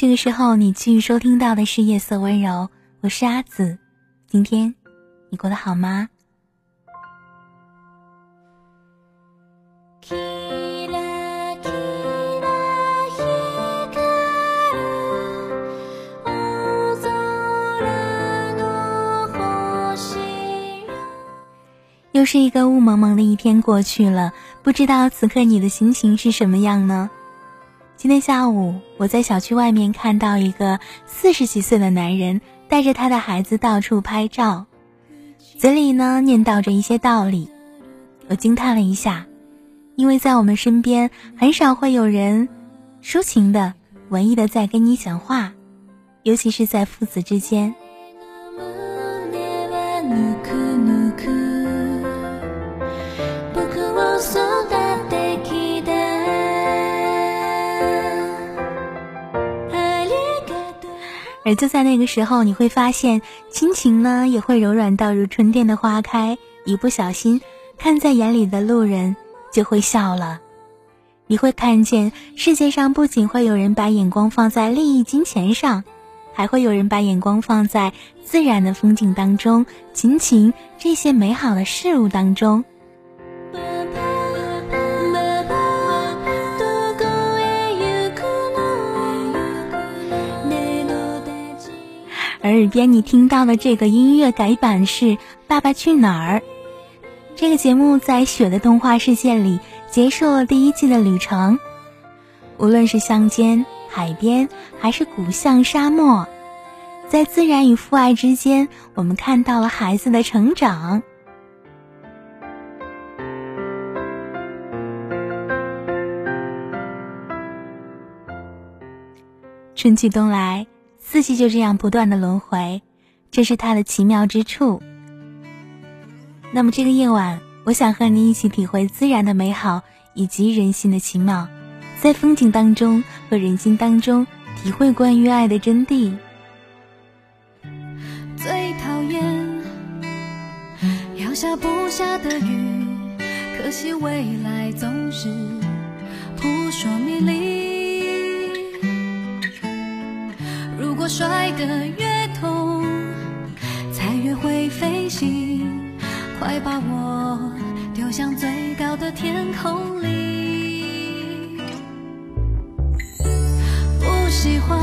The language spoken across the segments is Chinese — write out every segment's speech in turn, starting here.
这个时候，你继续收听到的是《夜色温柔》，我是阿紫。今天你过得好吗？又是一个雾蒙蒙的一天过去了，不知道此刻你的心情是什么样呢？今天下午，我在小区外面看到一个四十几岁的男人带着他的孩子到处拍照，嘴里呢念叨着一些道理。我惊叹了一下，因为在我们身边很少会有人抒情的、文艺的在跟你讲话，尤其是在父子之间。而就在那个时候，你会发现亲情呢也会柔软到如春天的花开，一不小心，看在眼里的路人就会笑了。你会看见世界上不仅会有人把眼光放在利益金钱上，还会有人把眼光放在自然的风景当中、亲情这些美好的事物当中。耳边你听到的这个音乐改版是《爸爸去哪儿》。这个节目在雪的童话世界里结束了第一季的旅程。无论是乡间、海边，还是古巷、沙漠，在自然与父爱之间，我们看到了孩子的成长。春去冬来。四季就这样不断的轮回，这是它的奇妙之处。那么这个夜晚，我想和你一起体会自然的美好以及人心的奇妙，在风景当中和人心当中体会关于爱的真谛。最讨厌要下不下的雨，可惜未来总是扑朔迷离。如果摔得越痛，才越会飞行。快把我丢向最高的天空里。不喜欢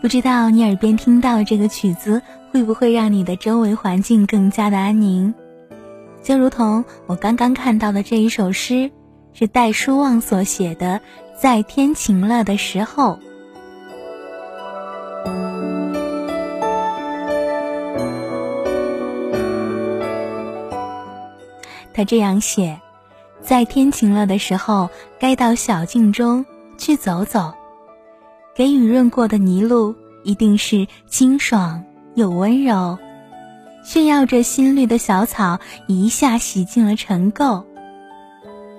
不知道你耳边听到这个曲子，会不会让你的周围环境更加的安宁？就如同我刚刚看到的这一首诗，是戴书望所写的《在天晴了的时候》。他这样写：在天晴了的时候，该到小径中去走走。给雨润过的泥路，一定是清爽又温柔，炫耀着新绿的小草一下洗净了尘垢。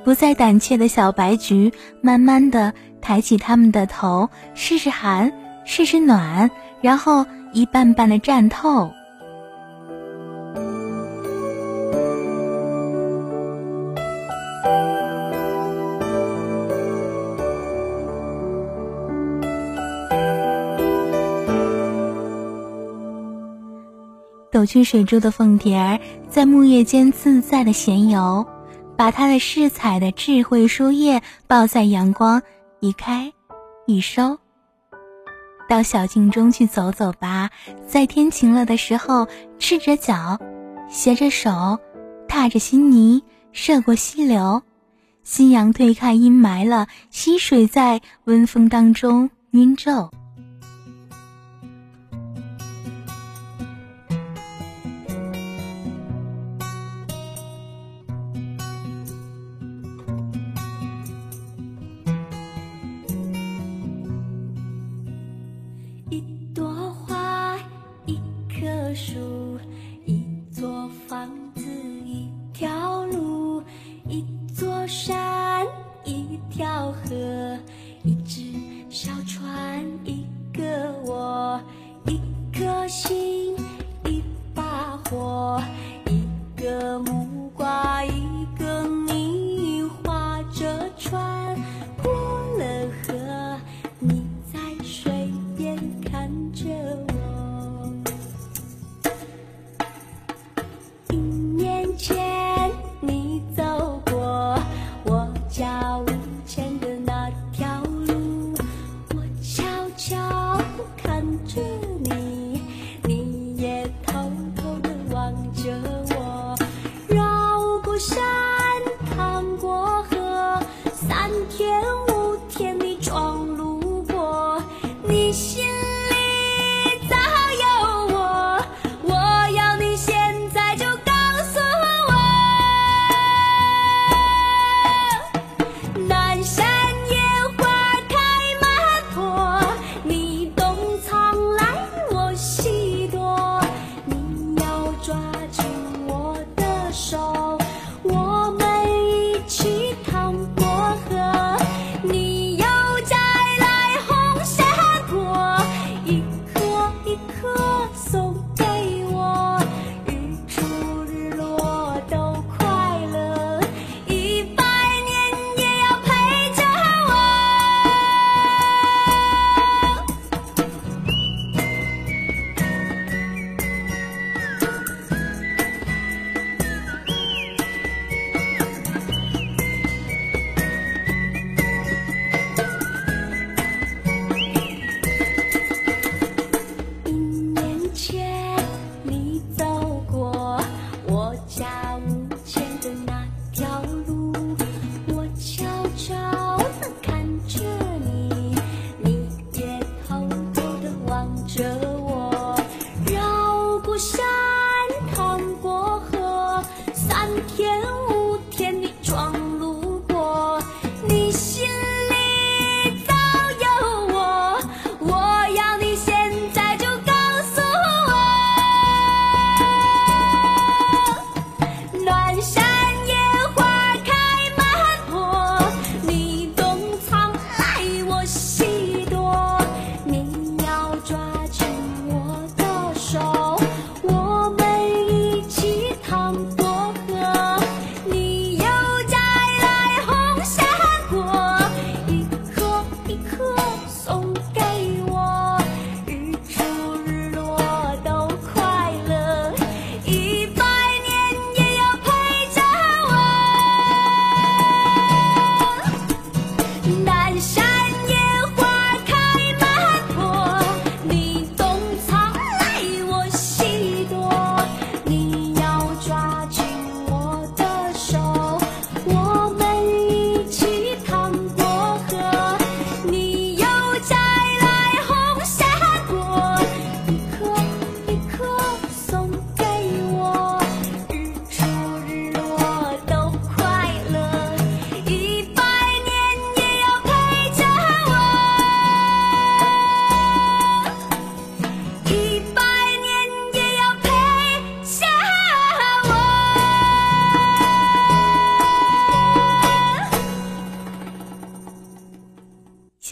不再胆怯的小白菊，慢慢的抬起它们的头，试试寒，试试暖，然后一瓣瓣的绽透。抖去水珠的凤蝶儿，在木叶间自在的闲游，把它的饰彩的智慧书页抱在阳光，一开一收。到小径中去走走吧，在天晴了的时候，赤着脚，携着手，踏着新泥，涉过溪流，夕阳推开阴霾了，溪水在温风当中晕皱。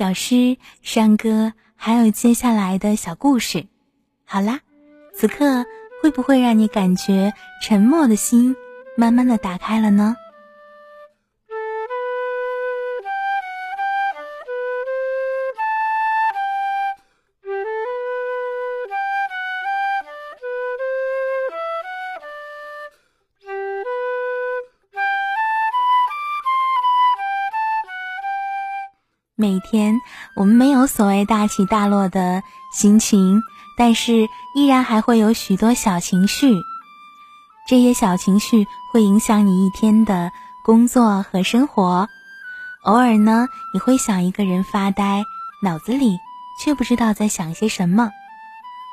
老师、山歌，还有接下来的小故事。好啦，此刻会不会让你感觉沉默的心慢慢的打开了呢？每天我们没有所谓大起大落的心情，但是依然还会有许多小情绪。这些小情绪会影响你一天的工作和生活。偶尔呢，你会想一个人发呆，脑子里却不知道在想些什么。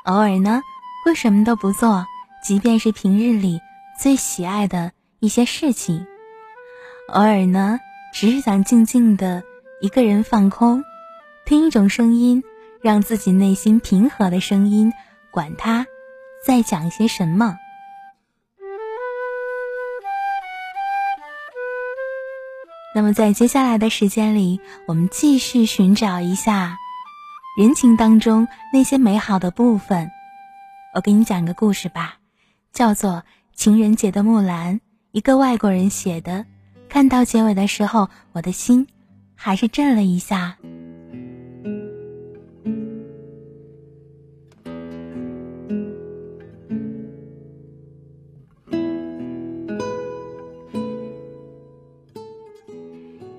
偶尔呢，会什么都不做，即便是平日里最喜爱的一些事情。偶尔呢，只是想静静的。一个人放空，听一种声音，让自己内心平和的声音，管他在讲些什么。那么，在接下来的时间里，我们继续寻找一下人情当中那些美好的部分。我给你讲个故事吧，叫做《情人节的木兰》，一个外国人写的。看到结尾的时候，我的心。还是震了一下。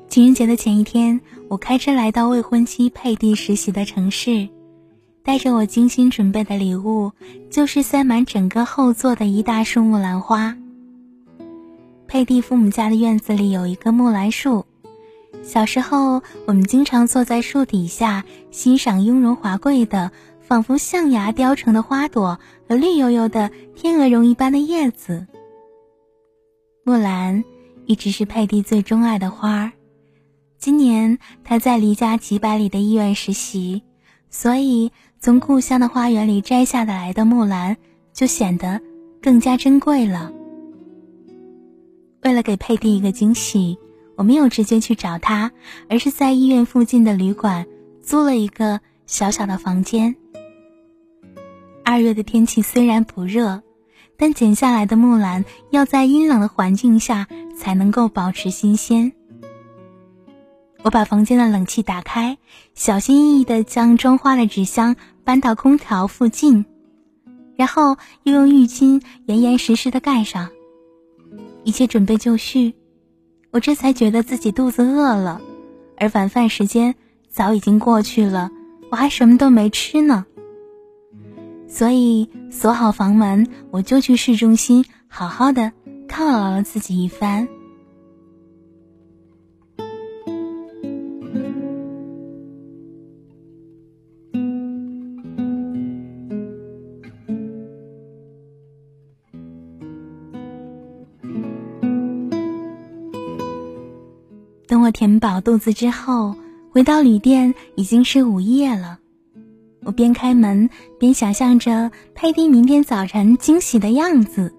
情人节的前一天，我开车来到未婚妻佩蒂实习的城市，带着我精心准备的礼物，就是塞满整个后座的一大束木兰花。佩蒂父母家的院子里有一棵木兰树。小时候，我们经常坐在树底下欣赏雍容华贵的、仿佛象牙雕成的花朵和绿油油的天鹅绒一般的叶子。木兰一直是佩蒂最钟爱的花儿。今年她在离家几百里的医院实习，所以从故乡的花园里摘下的来的木兰就显得更加珍贵了。为了给佩蒂一个惊喜。我没有直接去找他，而是在医院附近的旅馆租了一个小小的房间。二月的天气虽然不热，但剪下来的木兰要在阴冷的环境下才能够保持新鲜。我把房间的冷气打开，小心翼翼地将装花的纸箱搬到空调附近，然后又用浴巾严严实实地盖上，一切准备就绪。我这才觉得自己肚子饿了，而晚饭时间早已经过去了，我还什么都没吃呢。所以锁好房门，我就去市中心好好的犒劳自己一番。填饱肚子之后，回到旅店已经是午夜了。我边开门边想象着佩蒂明天早晨惊喜的样子，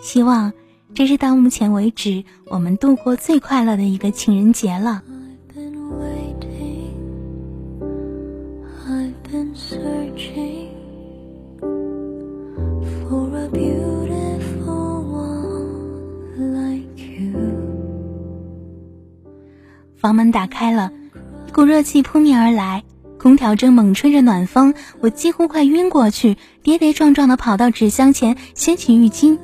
希望这是到目前为止我们度过最快乐的一个情人节了。房门打开了，一股热气扑面而来，空调正猛吹着暖风，我几乎快晕过去，跌跌撞撞地跑到纸箱前掀起浴巾。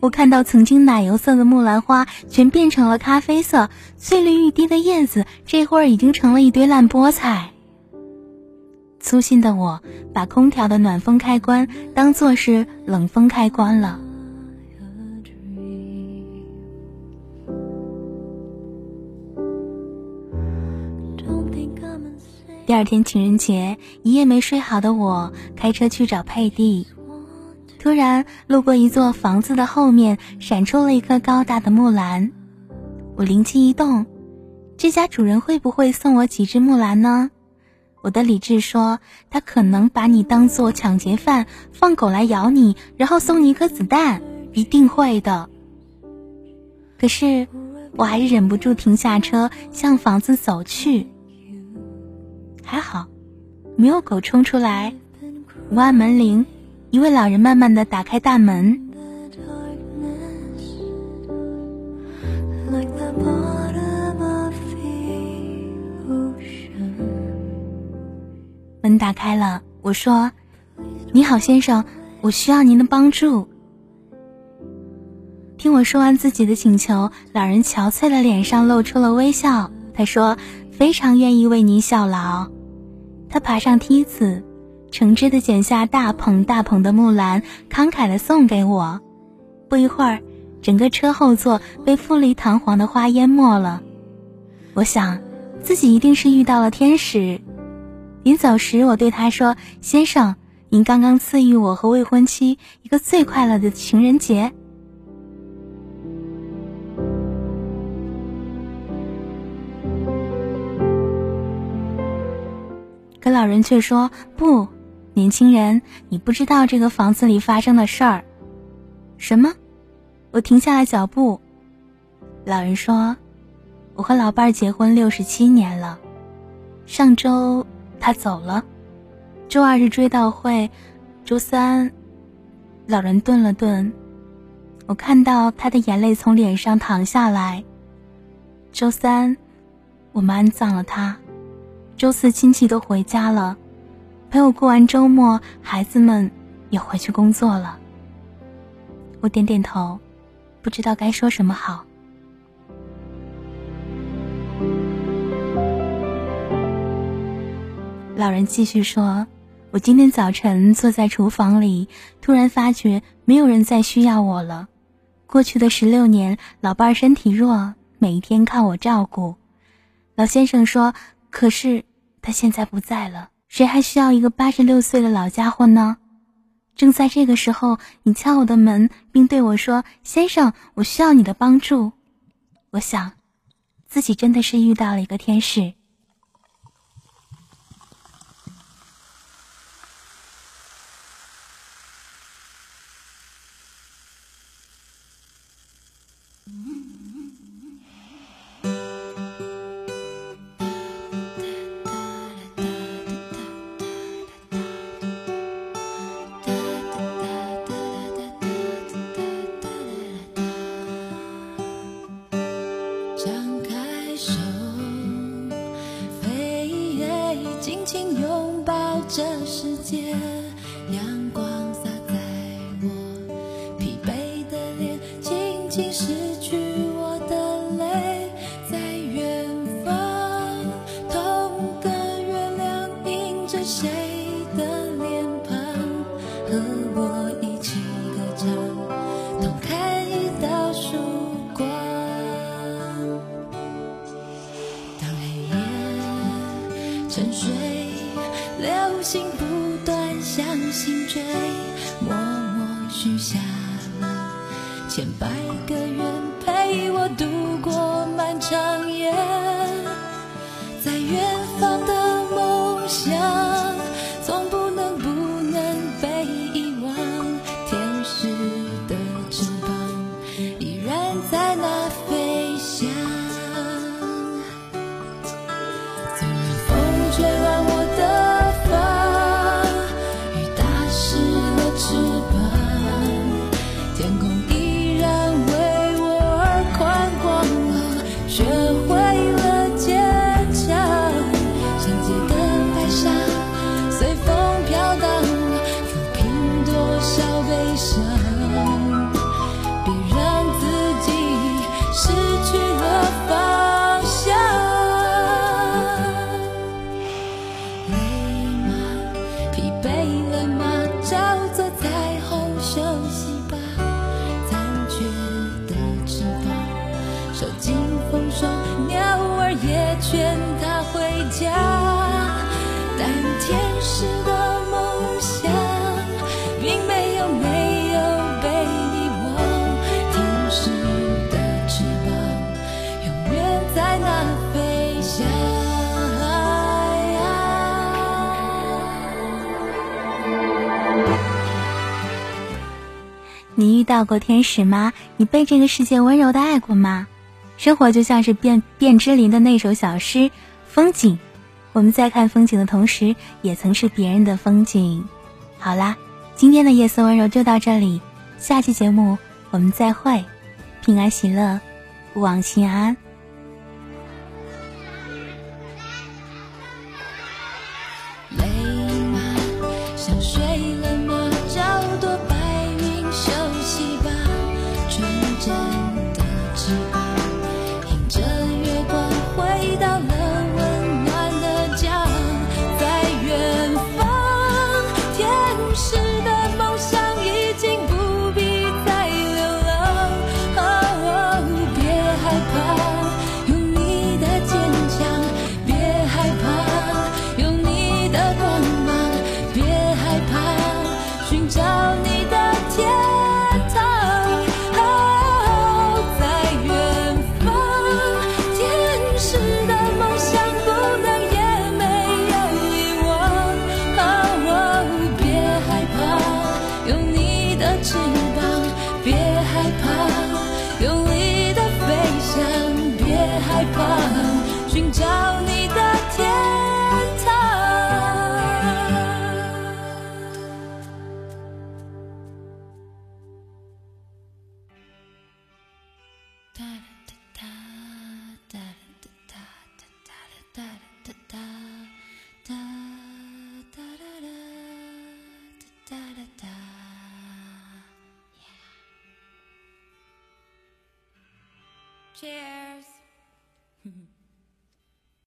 我看到曾经奶油色的木兰花全变成了咖啡色，翠绿欲滴的叶子这会儿已经成了一堆烂菠菜。粗心的我把空调的暖风开关当做是冷风开关了。第二天情人节，一夜没睡好的我开车去找佩蒂，突然路过一座房子的后面，闪出了一棵高大的木兰。我灵机一动，这家主人会不会送我几只木兰呢？我的理智说，他可能把你当做抢劫犯，放狗来咬你，然后送你一颗子弹，一定会的。可是，我还是忍不住停下车，向房子走去。还好，没有狗冲出来。我按门铃，一位老人慢慢的打开大门。门打开了，我说：“你好，先生，我需要您的帮助。”听我说完自己的请求，老人憔悴的脸上露出了微笑。他说：“非常愿意为您效劳。”他爬上梯子，诚挚的剪下大捧大捧的木兰，慷慨的送给我。不一会儿，整个车后座被富丽堂皇的花淹没了。我想，自己一定是遇到了天使。临走时，我对他说：“先生，您刚刚赐予我和未婚妻一个最快乐的情人节。”老人却说：“不，年轻人，你不知道这个房子里发生的事儿。”什么？我停下了脚步。老人说：“我和老伴儿结婚六十七年了，上周。”他走了，周二是追悼会，周三，老人顿了顿，我看到他的眼泪从脸上淌下来。周三，我们安葬了他，周四亲戚都回家了，陪我过完周末，孩子们也回去工作了。我点点头，不知道该说什么好。老人继续说：“我今天早晨坐在厨房里，突然发觉没有人再需要我了。过去的十六年，老伴儿身体弱，每一天靠我照顾。老先生说：‘可是他现在不在了，谁还需要一个八十六岁的老家伙呢？’正在这个时候，你敲我的门，并对我说：‘先生，我需要你的帮助。’我想，自己真的是遇到了一个天使。”是谁？你遇到过天使吗？你被这个世界温柔的爱过吗？生活就像是卞卞之琳的那首小诗《风景》，我们在看风景的同时，也曾是别人的风景。好啦，今天的夜色温柔就到这里，下期节目我们再会，平安喜乐，勿忘心安。